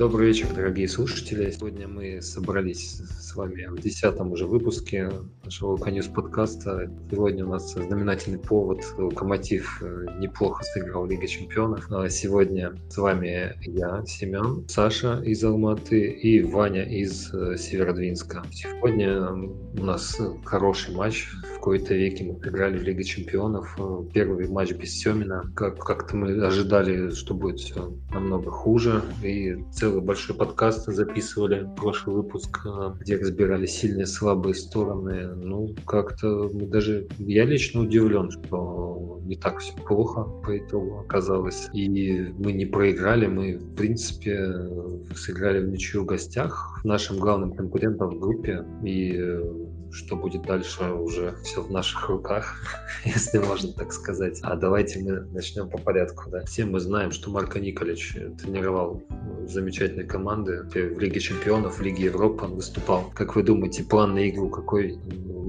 Добрый вечер, дорогие слушатели. Сегодня мы собрались с вами в десятом уже выпуске нашего Луканьюз подкаста. Сегодня у нас знаменательный повод. Локомотив э, неплохо сыграл в Лиге Чемпионов. А сегодня с вами я, Семен, Саша из Алматы и Ваня из э, Северодвинска. Сегодня у нас хороший матч. В кои-то веке мы играли в Лиге Чемпионов. Первый матч без Семина. Как- как-то мы ожидали, что будет все намного хуже. И целый большой подкаст записывали, прошлый выпуск, э, где разбирали сильные слабые стороны. Ну, как-то мы даже... Я лично удивлен, что не так все плохо по итогу оказалось. И мы не проиграли, мы, в принципе, сыграли в ничью гостях нашим главным конкурентом в группе. И э, что будет дальше, уже все в наших руках, если можно так сказать. А давайте мы начнем по порядку. Да. Все мы знаем, что Марко Николич тренировал замечательные команды в Лиге Чемпионов, в Лиге Европы он выступал. Как вы думаете, план на игру какой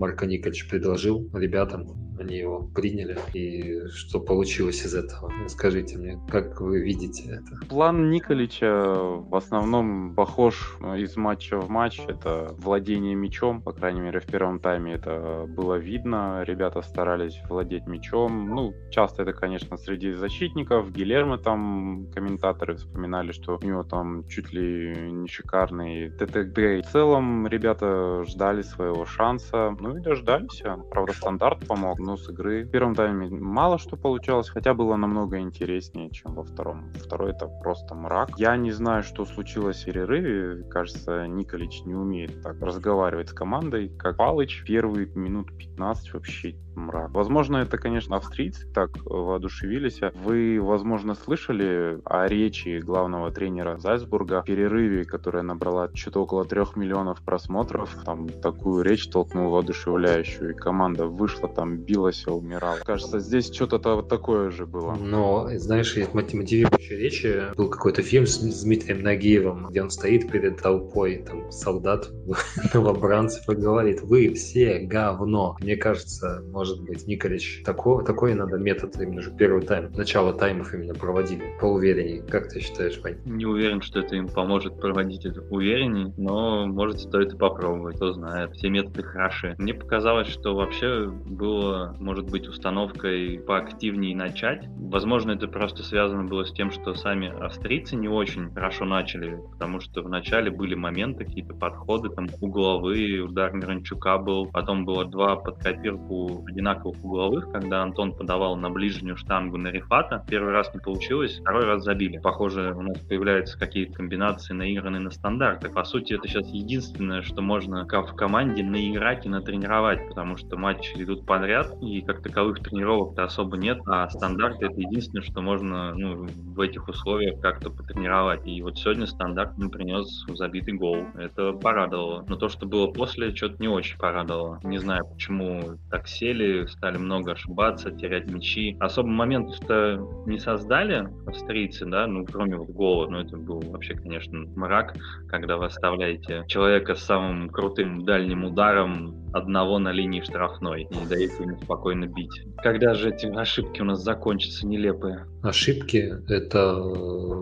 Марко Николич предложил ребятам? Они его приняли. И что получилось из этого? Скажите мне, как вы видите это? План Николича в основном похож из матча в матч. Это владение мячом, по крайней мере, в первом тайме это было видно. Ребята старались владеть мячом. Ну, часто это, конечно, среди защитников. Гилермо там комментаторы вспоминали, что у него там чуть ли не шикарный ТТГ. В целом, ребята ждали своего шанса. Ну и дождались. Правда, стандарт помог, но с игры. В первом тайме мало что получалось, хотя было намного интереснее, чем во втором. Второй это просто мрак. Я не знаю, что случилось в перерыве. Кажется, Николич не умеет так разговаривать с командой, как Палыч. Первые минут 15 вообще мрак. Возможно, это, конечно, австрийцы так воодушевились. Вы, возможно, слышали о речи главного тренера Зальцбурга в перерыве, которая набрала что-то около трех миллионов просмотров. Там такую речь толкнул воодушевляющую, и команда вышла, там билась, умирала. Кажется, здесь что-то такое же было. Но, знаешь, есть мотивирующая речь. Был какой-то фильм с, с Дмитрием Нагиевым, где он стоит перед толпой, там, солдат, новобранцев, и говорит, вы все говно. Мне кажется, может быть, Николич, такой, такой надо метод именно же первый тайм, начало таймов именно проводили поувереннее. Как ты считаешь, Вань? Не уверен, что это им поможет проводить это увереннее, но может стоит и попробовать, кто знает. Все методы хороши. Мне показалось, что вообще было, может быть, установкой поактивнее начать. Возможно, это просто связано было с тем, что сами австрийцы не очень хорошо начали, потому что в начале были моменты, какие-то подходы, там угловые, удар Миранчука был, потом было два под копирку одинаковых угловых, когда Антон подавал на ближнюю штангу на Рифата. Первый раз не получилось, второй раз забили. Похоже, у нас появляются какие-то комбинации наиграны на стандартах. По сути, это сейчас единственное, что можно в команде наиграть и натренировать, потому что матчи идут подряд, и как таковых тренировок-то особо нет, а стандарты это единственное, что можно ну, в этих условиях как-то потренировать. И вот сегодня стандарт мне принес забитый гол. Это порадовало. Но то, что было после, что-то не очень порадовало. Не знаю, почему так сели, стали много ошибаться, терять мячи. Особо моментов-то не создали австрийцы, да, ну, кроме вот гола. Но это был вообще, конечно, мрак, когда вы оставляете человека с самым крутым дальним ударом одного на линии штрафной и даете ему спокойно бить. Когда же эти ошибки у нас закончатся нелепые? Ошибки — это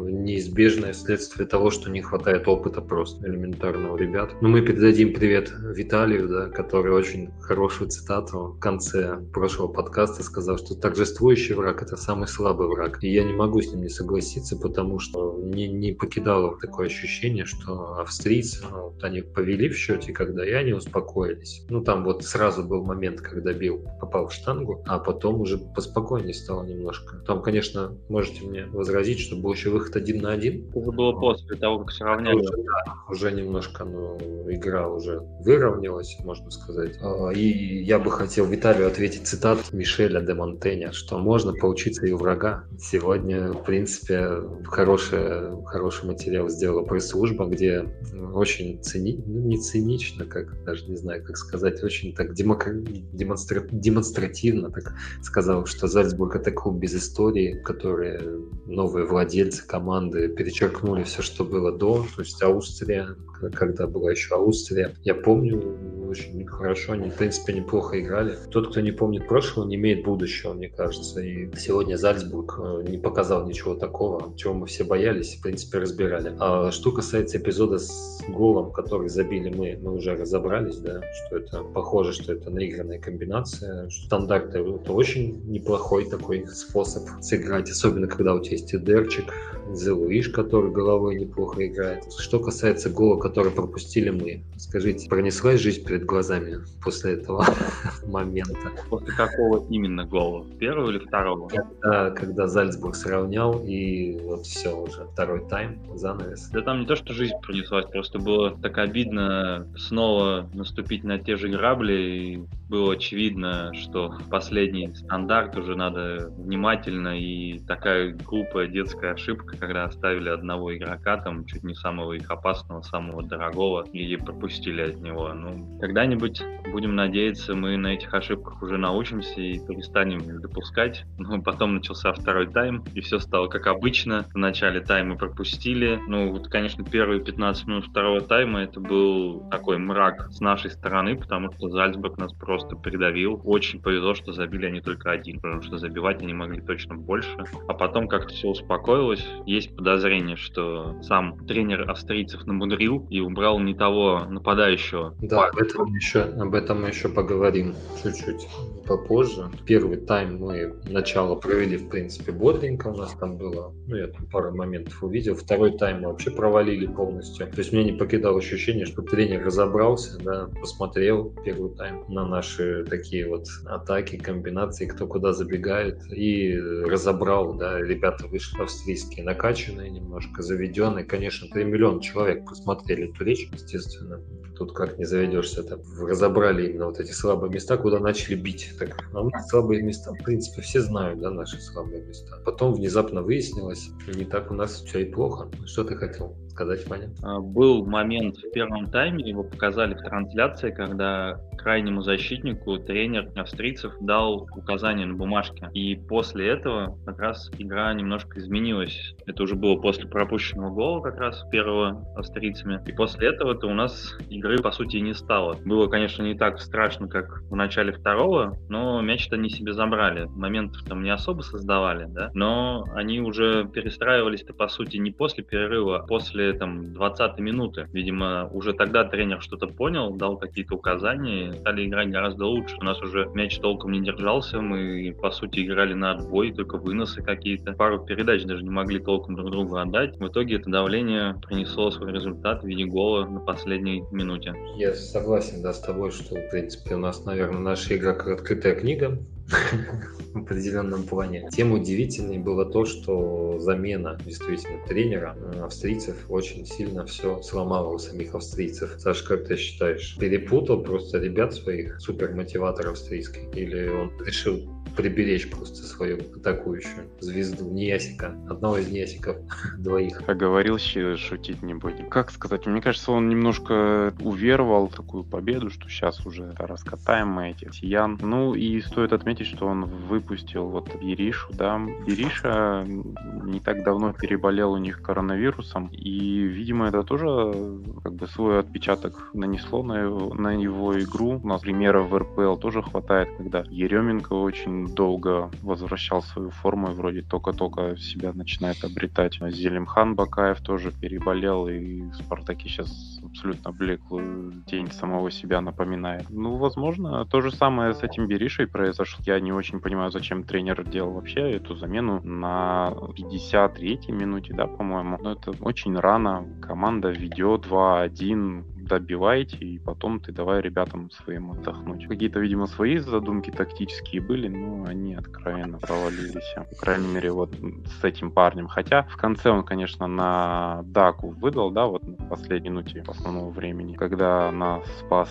неизбежное следствие того, что не хватает опыта просто элементарного ребят. Но мы передадим привет Виталию, да, который очень хорошую цитату в конце прошлого подкаста сказал, что торжествующий враг — это самый слабый враг. И я не могу с ним не согласиться, потому что не, не покидало такое ощущение, что австрийцы, ну, вот они повели в счете, когда и они успокоились. Ну, там вот сразу был момент, когда бил, попал в штангу, а потом уже поспокойнее стало немножко. Там, конечно, можете мне возразить, что был еще выход один на один. Это было после того, как сравняли. Уже, да, уже немножко ну, игра уже выровнялась, можно сказать. А, И я бы хотел Виталию ответить цитат Мишеля де Монтеня, что можно поучиться и у врага. Сегодня, в принципе, хороший, хороший материал сделала пресс-служба, где очень цини... ну, не цинично, как даже не знаю, как сказать, очень так демокр... демонстра... демонстративно так сказал, что Зальцбург это клуб без истории, которые новые владельцы команды перечеркнули все, что было до, то есть Австрия, когда была еще Австрия. Я помню очень хорошо, они, в принципе, неплохо играли. Тот, кто не помнит прошлого, не имеет будущего, мне кажется. И сегодня Зальцбург э, не показал ничего такого, чего мы все боялись, в принципе, разбирали. А что касается эпизода с голом, который забили мы, мы уже разобрались, да, что это похоже, что это наигранная комбинация. Стандарты — это очень неплохой такой способ сыграть, особенно когда у тебя есть Дерчик, Зелуиш, который головой неплохо играет. Что касается гола, который пропустили мы, скажите, пронеслась жизнь перед глазами после этого момента? После какого именно гола? Первого или второго? Когда, когда Зальцбург сравнял, и вот все уже, второй тайм, занавес. Да там не то, что жизнь пронеслась, просто было так обидно снова наступить на те же грабли, и было очевидно, что последний стандарт уже надо внимательно, и такая глупая детская ошибка, когда оставили одного игрока, там чуть не самого их опасного, самого дорогого, и пропустили от него. Ну, когда-нибудь, будем надеяться, мы на этих ошибках уже научимся и перестанем их допускать. Но потом начался второй тайм, и все стало как обычно. В начале тайма пропустили. Ну, вот, конечно, первые 15 минут второго тайма это был такой мрак с нашей стороны, потому что Зальцбург нас просто придавил. Очень повезло, что забили они только один, потому что забивать они могли точно больше. А потом как-то все успокоилось. Есть подозрение, что сам тренер австрийцев намудрил и убрал не того нападающего. Да, об этом еще, об этом мы еще поговорим чуть-чуть попозже. Первый тайм мы начало провели, в принципе, бодренько у нас там было. Ну, я там пару моментов увидел. Второй тайм мы вообще провалили полностью. То есть мне не покидало ощущение, что тренер разобрался, да, посмотрел первый тайм на наши такие вот атаки, комбинации, кто куда забегает, и разобрал, да, ребята вышли австрийские, накачанные немножко, заведенные. Конечно, 3 миллиона человек посмотрели эту речь, естественно тут как не заведешься. Там разобрали именно вот эти слабые места, куда начали бить. Так, а мы слабые места, в принципе, все знают, да, наши слабые места. Потом внезапно выяснилось, не так у нас все и плохо. Что ты хотел? Сказать, Ваня? А, был момент в первом тайме, его показали в трансляции, когда крайнему защитнику тренер австрийцев дал указание на бумажке. И после этого как раз игра немножко изменилась. Это уже было после пропущенного гола как раз первого австрийцами. И после этого-то у нас игры по сути не стало. Было, конечно, не так страшно, как в начале второго, но мяч-то они себе забрали. Моментов там не особо создавали, да, но они уже перестраивались-то по сути не после перерыва, а после там 20 минуты. Видимо, уже тогда тренер что-то понял, дал какие-то указания, стали играть гораздо лучше. У нас уже мяч толком не держался, мы, по сути, играли на отбой, только выносы какие-то. Пару передач даже не могли толком друг другу отдать. В итоге это давление принесло свой результат в виде гола на последней минуте. Я согласен, да, с тобой, что, в принципе, у нас, наверное, наша игра как открытая книга в определенном плане. Тем удивительнее было то, что замена действительно тренера австрийцев очень сильно все сломала у самих австрийцев. Саш, как ты считаешь, перепутал просто ребят своих супермотиватор австрийский? Или он решил приберечь просто свою атакующую звезду Ньясика, одного из Ньясиков, двоих. Как говорил, шутить не будем. Как сказать, мне кажется, он немножко уверовал в такую победу, что сейчас уже раскатаем мы эти Тиян. Ну и стоит отметить, что он выпустил вот Беришу, да. Бериша не так давно переболел у них коронавирусом, и, видимо, это тоже как бы свой отпечаток нанесло на его, на его игру. У нас примеров в РПЛ тоже хватает, когда Еременко очень долго возвращал свою форму и вроде только-только себя начинает обретать. Зелимхан Бакаев тоже переболел, и в Спартаке сейчас абсолютно блеклую тень самого себя напоминает. Ну, возможно, то же самое с этим Беришей произошло. Я не очень понимаю, зачем тренер делал вообще эту замену на 53-й минуте, да, по-моему. Но это очень рано. Команда ведет 2-1 добивайте, и потом ты давай ребятам своим отдохнуть. Какие-то, видимо, свои задумки тактические были, но они откровенно провалились. По крайней мере, вот с этим парнем. Хотя в конце он, конечно, на Даку выдал, да, вот на последней минуте основного времени, когда нас спас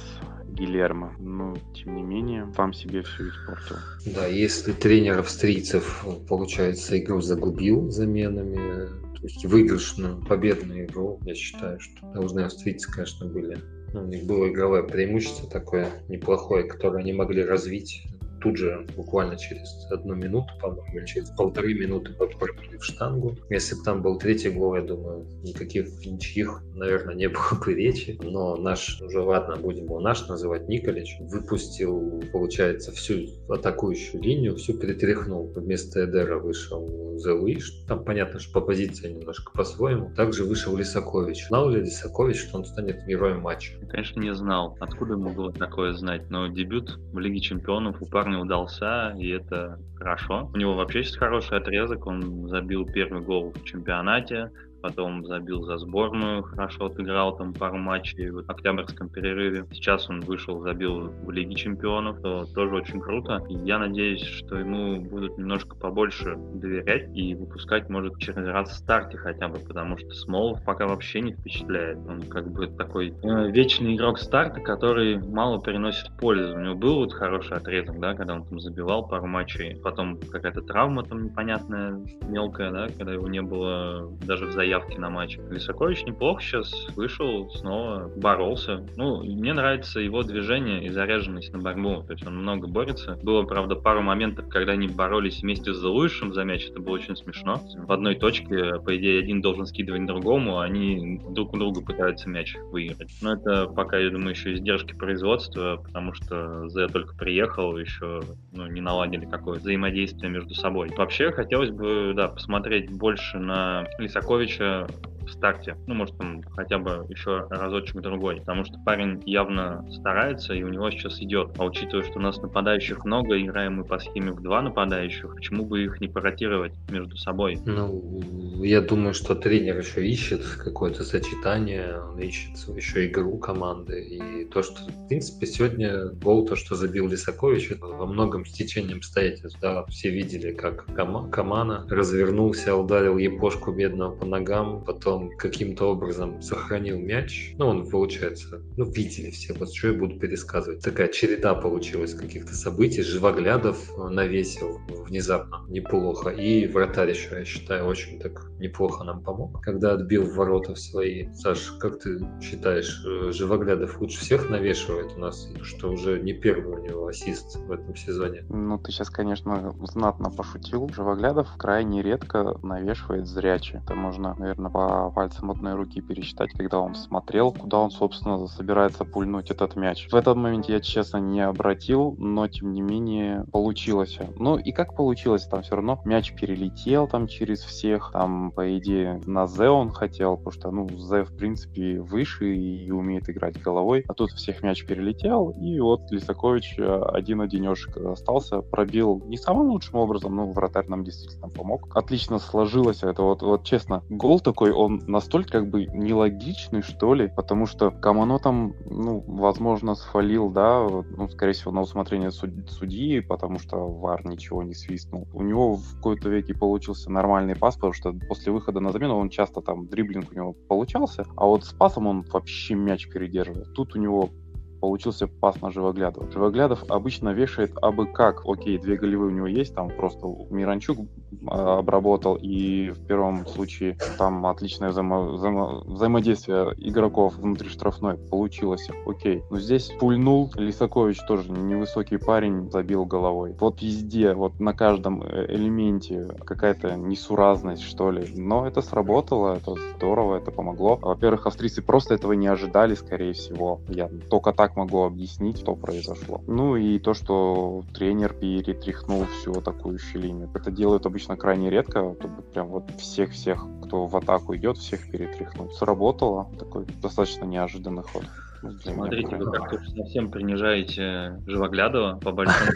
Гильермо. Но, тем не менее, сам себе все испортил. Да, если тренер австрийцев, получается, игру загубил заменами, то есть выигрышную победную игру, я считаю, что должны австрийцы, конечно, были. Ну, у них было игровое преимущество такое неплохое, которое они могли развить тут же, буквально через одну минуту, по-моему, через полторы минуты попробовали в штангу. Если бы там был третий гол, я думаю, никаких ничьих, наверное, не было бы речи. Но наш, уже ладно, будем его наш называть, Николич, выпустил, получается, всю атакующую линию, всю перетряхнул. Вместо Эдера вышел Зелуиш. Там понятно, что по позиции немножко по-своему. Также вышел Лисакович. Знал ли Лисакович, что он станет героем матча? Конечно, не знал. Откуда ему было такое знать? Но дебют в Лиге Чемпионов у парня удался, и это хорошо. У него вообще есть хороший отрезок. Он забил первый гол в чемпионате, потом забил за сборную, хорошо отыграл там пару матчей в октябрьском перерыве. Сейчас он вышел, забил в Лиге Чемпионов, то тоже очень круто. Я надеюсь, что ему будут немножко побольше доверять и выпускать, может, через раз в старте хотя бы, потому что Смолов пока вообще не впечатляет. Он как бы такой э, вечный игрок старта, который мало переносит пользу. У него был вот хороший отрезок, да, когда он там забивал пару матчей, потом какая-то травма там непонятная, мелкая, да, когда его не было даже в заявки на матч. Лисакович неплохо сейчас вышел, снова боролся. Ну, мне нравится его движение и заряженность на борьбу. То есть он много борется. Было, правда, пару моментов, когда они боролись вместе с Залуишем за мяч. Это было очень смешно. В одной точке, по идее, один должен скидывать другому, а они друг у друга пытаются мяч выиграть. Но это пока, я думаю, еще издержки производства, потому что Зе только приехал, еще ну, не наладили какое-то взаимодействие между собой. Вообще, хотелось бы, да, посмотреть больше на Лисаковича 对 в старте. Ну, может, там хотя бы еще разочек другой. Потому что парень явно старается, и у него сейчас идет. А учитывая, что у нас нападающих много, играем мы по схеме в два нападающих, почему бы их не поротировать между собой? Ну, я думаю, что тренер еще ищет какое-то сочетание, он ищет еще игру команды. И то, что, в принципе, сегодня гол, то, что забил Лисакович, это во многом стечением обстоятельств. Да, все видели, как Кама, Камана развернулся, ударил Епошку бедного по ногам, потом он каким-то образом сохранил мяч. Ну, он, получается, ну, видели все, вот что я буду пересказывать. Такая череда получилась каких-то событий. Живоглядов навесил внезапно неплохо. И вратарь еще, я считаю, очень так неплохо нам помог, когда отбил ворота свои. Саш, как ты считаешь, э, Живоглядов лучше всех навешивает у нас, что уже не первый у него ассист в этом сезоне? Ну, ты сейчас, конечно, знатно пошутил. Живоглядов крайне редко навешивает зрячий. Это можно, наверное, по пальцам одной руки пересчитать, когда он смотрел, куда он, собственно, собирается пульнуть этот мяч. В этом моменте я, честно, не обратил, но, тем не менее, получилось. Ну, и как получилось, там все равно мяч перелетел там через всех, там, по идее, на Зе он хотел, потому что, ну, Зе, в принципе, выше и умеет играть головой, а тут всех мяч перелетел, и вот Лисакович э, один-одинешек остался, пробил не самым лучшим образом, но вратарь нам действительно помог. Отлично сложилось это, вот, вот честно, гол такой, он настолько как бы нелогичный, что ли, потому что Камано там, ну, возможно, сфалил, да, ну, скорее всего, на усмотрение суд- судьи, потому что Вар ничего не свистнул. У него в какой-то веке получился нормальный пас, потому что после выхода на замену он часто там дриблинг у него получался, а вот с пасом он вообще мяч передерживал. Тут у него получился пас на Живоглядова. Живоглядов обычно вешает абы как. Окей, две голевые у него есть, там просто Миранчук а, обработал, и в первом случае там отличное взаимо взаимо взаимодействие игроков внутри штрафной получилось. Окей. Но здесь пульнул, Лисакович тоже невысокий парень, забил головой. Вот везде, вот на каждом э, элементе какая-то несуразность, что ли. Но это сработало, это здорово, это помогло. Во-первых, австрийцы просто этого не ожидали, скорее всего. Я только так могу объяснить, что произошло. Ну и то, что тренер перетряхнул всю атакующую линию. Это делают обычно крайне редко, чтобы прям вот всех-всех, кто в атаку идет, всех перетряхнуть. Сработало, такой достаточно неожиданный ход. Смотрите, вы как-то совсем принижаете Живоглядова по большому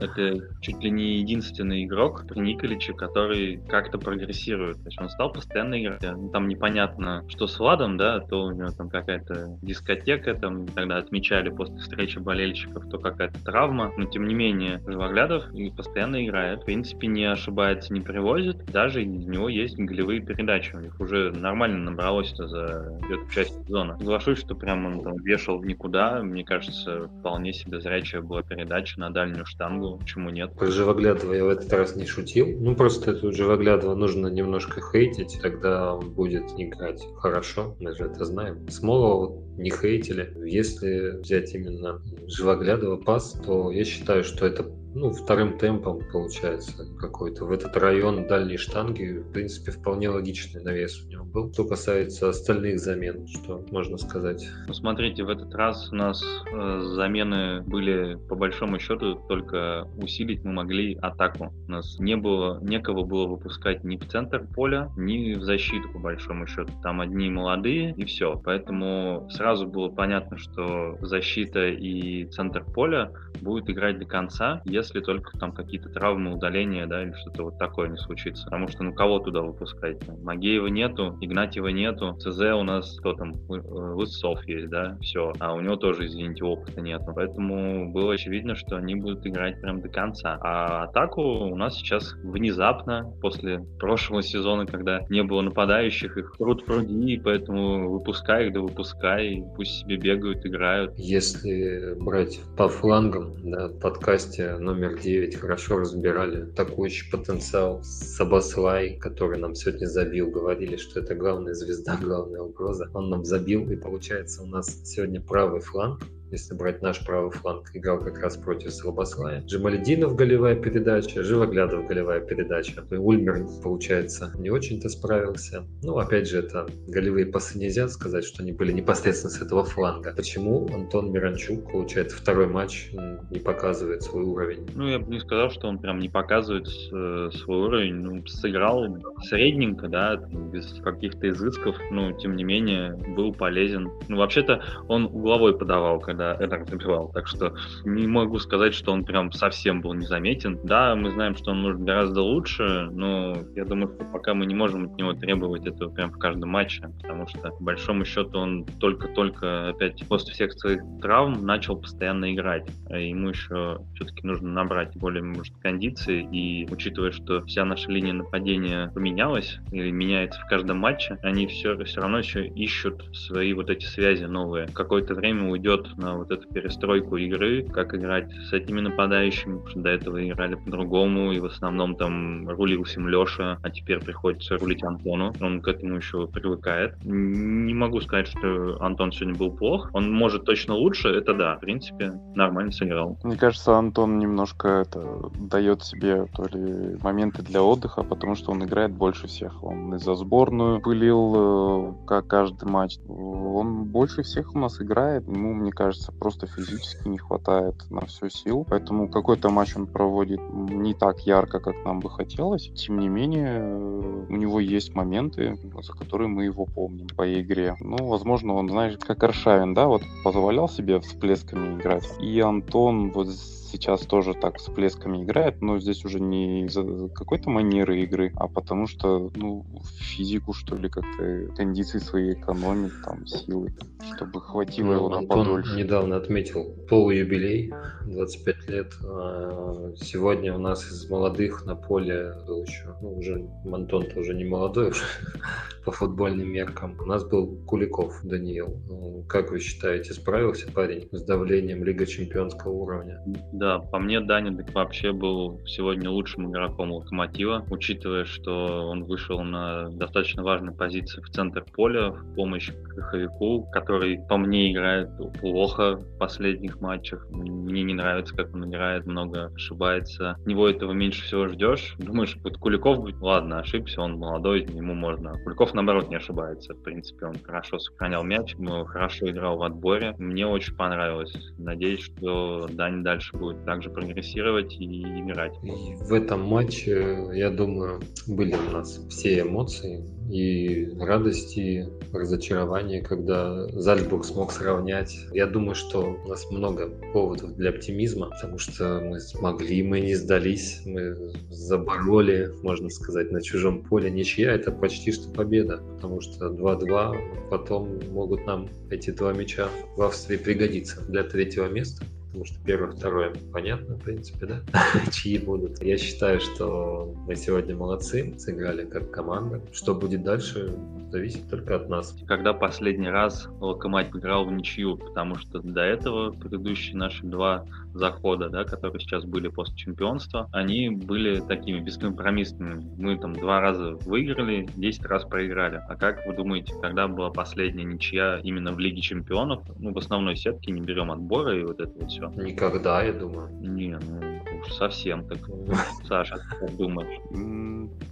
Это чуть ли не единственный игрок при Николиче, который как-то прогрессирует. То есть он стал постоянно играть. Ну, там непонятно, что с Владом, да, то у него там какая-то дискотека, там тогда отмечали после встречи болельщиков, то какая-то травма. Но тем не менее, Живоглядов постоянно играет. В принципе, не ошибается, не привозит. Даже из него есть голевые передачи. У них уже нормально набралось за эту часть сезона. Соглашусь, что прямо он там вешал в никуда. Мне кажется, вполне себе зрячая была передача на дальнюю штангу. Почему нет? Про Живоглядова я в этот раз не шутил. Ну, просто эту Живоглядова нужно немножко хейтить, тогда он будет играть хорошо. Мы же это знаем. Смолова не хейтили. Если взять именно Живоглядова пас, то я считаю, что это ну, вторым темпом, получается, какой-то. В этот район дальней штанги, в принципе, вполне логичный навес у него был. Что касается остальных замен, что можно сказать? Ну, смотрите, в этот раз у нас э, замены были, по большому счету, только усилить мы могли атаку. У нас не было, некого было выпускать ни в центр поля, ни в защиту, по большому счету. Там одни молодые, и все. Поэтому сразу было понятно, что защита и центр поля будет играть до конца, если только там какие-то травмы, удаления, да, или что-то вот такое не случится. Потому что, ну, кого туда выпускать? Магеева нету, Игнатьева нету, ЦЗ у нас, кто там, Лысцов есть, да, все. А у него тоже, извините, опыта нету. Поэтому было очевидно, что они будут играть прям до конца. А атаку у нас сейчас внезапно, после прошлого сезона, когда не было нападающих, их пруд пруди, поэтому выпускай их, да выпускай, пусть себе бегают, играют. Если брать по флангам, да, в подкасте номер 9 хорошо разбирали атакующий потенциал Сабаслай, который нам сегодня забил. Говорили, что это главная звезда, главная угроза. Он нам забил, и получается у нас сегодня правый фланг если брать наш правый фланг, играл как раз против Слабослая. Джамалединов голевая передача, Живоглядов голевая передача. Ульмер, получается, не очень-то справился. Ну, опять же, это голевые пасы нельзя сказать, что они были непосредственно с этого фланга. Почему Антон Миранчук, получается, второй матч не показывает свой уровень? Ну, я бы не сказал, что он прям не показывает э, свой уровень. Ну, сыграл средненько, да, без каких-то изысков, но, тем не менее, был полезен. Ну, вообще-то, он угловой подавал, когда когда Эдер забивал. Так что не могу сказать, что он прям совсем был незаметен. Да, мы знаем, что он может гораздо лучше, но я думаю, что пока мы не можем от него требовать этого прям в каждом матче, потому что, по большому счету, он только-только опять после всех своих травм начал постоянно играть. А ему еще все-таки нужно набрать более, может, кондиции, и учитывая, что вся наша линия нападения поменялась, или меняется в каждом матче, они все, все равно еще ищут свои вот эти связи новые. Какое-то время уйдет на вот эту перестройку игры, как играть с этими нападающими, потому что до этого играли по-другому, и в основном там рулил всем Леша, а теперь приходится рулить Антону. Он к этому еще привыкает. Не могу сказать, что Антон сегодня был плох. Он может точно лучше, это да, в принципе, нормально сыграл. Мне кажется, Антон немножко это дает себе то ли моменты для отдыха, потому что он играет больше всех. Он и за сборную пылил э, как каждый матч. Он больше всех у нас играет. Ему, мне кажется, кажется, просто физически не хватает на всю сил. Поэтому какой-то матч он проводит не так ярко, как нам бы хотелось. Тем не менее, э, у него есть моменты, за которые мы его помним по игре. Ну, возможно, он, знаешь, как Аршавин, да, вот позволял себе всплесками играть. И Антон вот сейчас тоже так с плесками играет, но здесь уже не из-за какой-то манеры игры, а потому что, ну, физику, что ли, как-то кондиции свои экономит, там, силы, чтобы хватило ну, его на Антон подольше. недавно отметил полуюбилей, 25 лет. А сегодня у нас из молодых на поле был еще, ну, уже Антон-то уже не молодой, уже по футбольным меркам. У нас был Куликов Даниил. Ну, как вы считаете, справился парень с давлением Лига Чемпионского уровня? Да, по мне Даня так вообще был сегодня лучшим игроком Локомотива, учитывая, что он вышел на достаточно важной позиции в центр поля в помощь Краховику, который по мне играет плохо в последних матчах. Мне не нравится, как он играет, много ошибается. него этого меньше всего ждешь. Думаешь, вот Куликов ладно, ошибся, он молодой, ему можно. Куликов наоборот, не ошибается. В принципе, он хорошо сохранял мяч, хорошо играл в отборе. Мне очень понравилось. Надеюсь, что Дани дальше будет также прогрессировать и играть. И в этом матче, я думаю, были у нас все эмоции и радости, и разочарования, когда Зальцбург смог сравнять. Я думаю, что у нас много поводов для оптимизма, потому что мы смогли, мы не сдались, мы забороли, можно сказать, на чужом поле. Ничья — это почти что победа, потому что 2-2 потом могут нам эти два мяча в Австрии пригодиться для третьего места потому что первое, второе понятно, в принципе, да, чьи будут. Я считаю, что мы сегодня молодцы, сыграли как команда. Что будет дальше, зависит только от нас. Когда последний раз Локомотив играл в ничью, потому что до этого предыдущие наши два захода, да, которые сейчас были после чемпионства, они были такими бескомпромиссными. Мы там два раза выиграли, 10 раз проиграли. А как вы думаете, когда была последняя ничья именно в Лиге чемпионов? Ну, в основной сетке не берем отбора и вот это вот все. Никогда, я думаю. Не, ну уж совсем так. Саша, как думаешь?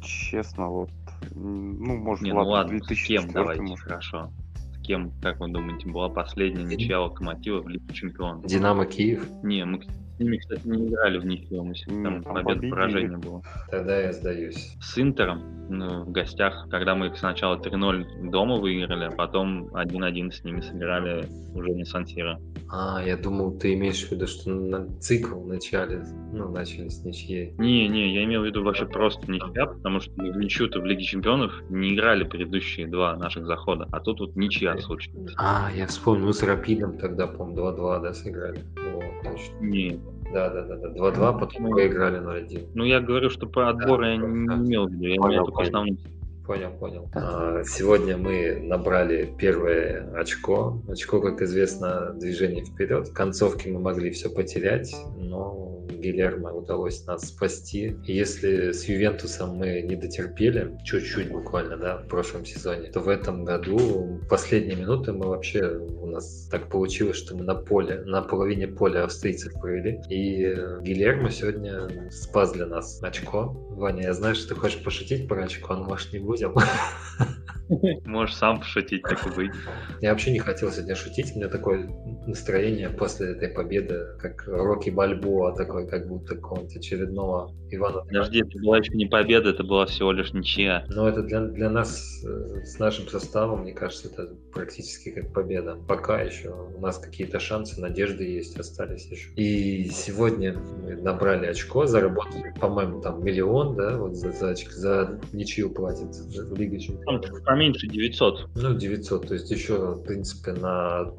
Честно, вот, ну, может, Не, ну ладно, с кем давайте, хорошо кем, как вы думаете, была последняя ничья Локомотива в Лиге Чемпионов? Динамо Киев? Не, мы с ними, кстати, не играли в ничью, мы там, там победа поражение было. Тогда я сдаюсь. С Интером ну, в гостях, когда мы сначала 3-0 дома выиграли, а потом 1-1 с ними сыграли уже не Сантира. А, я думал, ты имеешь в виду, что на цикл вначале, ну, начали с ничьей. Не, не, я имел в виду вообще просто ничья, потому что в ничью-то в Лиге Чемпионов не играли предыдущие два наших захода, а тут вот ничья случилась. А, я вспомнил, мы с Рапидом тогда, по-моему, 2-2, да, сыграли. О, точно. Не, да, да, да, да. 2-2, потом ну, проиграли 0-1. Ну, я говорю, что по отбору да, я не да. имел в виду, я имел только основном Понял, понял. А, сегодня мы набрали первое очко. Очко, как известно, движение вперед. В концовке мы могли все потерять, но Гильермо удалось нас спасти. И если с Ювентусом мы не дотерпели, чуть-чуть буквально, да, в прошлом сезоне, то в этом году последние минуты мы вообще, у нас так получилось, что мы на поле, на половине поля австрийцев провели. И Гильермо сегодня спас для нас очко. Ваня, я знаю, что ты хочешь пошутить про очко, но может не ごいじゃん。Можешь сам пошутить, так и быть. Я вообще не хотел сегодня шутить. У меня такое настроение после этой победы, как Рокки Бальбоа, такой, как будто какого-нибудь очередного Ивана. Подожди, это была еще не победа, это была всего лишь ничья. Но это для, для нас э, с нашим составом, мне кажется, это практически как победа. Пока еще у нас какие-то шансы, надежды есть, остались еще. И сегодня мы набрали очко, заработали, по-моему, там миллион, да, вот за, за, за ничью платит в Лиге Чемпионов поменьше 900. Ну, 900, то есть еще, в принципе, на,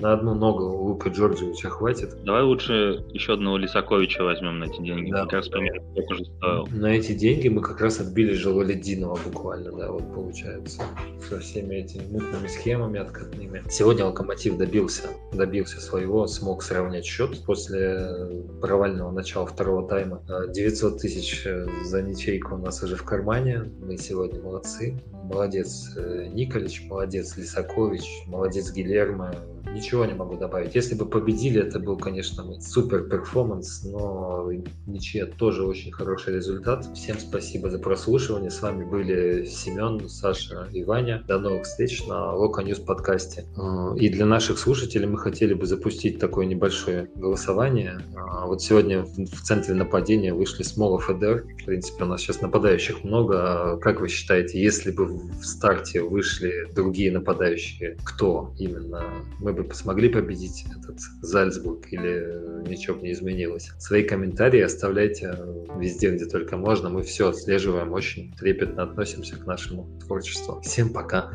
на одну ногу Лука Джорджевича хватит. Давай лучше еще одного Лисаковича возьмем на эти деньги. Да. Как раз примерно сколько же стоил. На эти деньги мы как раз отбили Жалалединова буквально, да, вот получается, со всеми этими мутными схемами откатными. Сегодня Локомотив добился, добился своего, смог сравнять счет после провального начала второго тайма. 900 тысяч за ничейку у нас уже в кармане, мы сегодня молодцы, молодец э, Николич, молодец Лисакович, молодец Гильермо, ничего не могу добавить. Если бы победили, это был, конечно, супер перформанс, но ничья тоже очень хороший результат. Всем спасибо за прослушивание. С вами были Семен, Саша и Ваня. До новых встреч на Loco News подкасте. Э, и для наших слушателей мы хотели бы запустить такое небольшое голосование. Э, вот сегодня в центре нападения вышли Смолов и Эдер. В принципе, у нас сейчас нападающих много. Как вы считаете, если бы в старте вышли другие нападающие, кто именно? Бы смогли победить этот Зальцбург или ничего бы не изменилось? Свои комментарии оставляйте везде, где только можно. Мы все отслеживаем, очень трепетно относимся к нашему творчеству. Всем пока!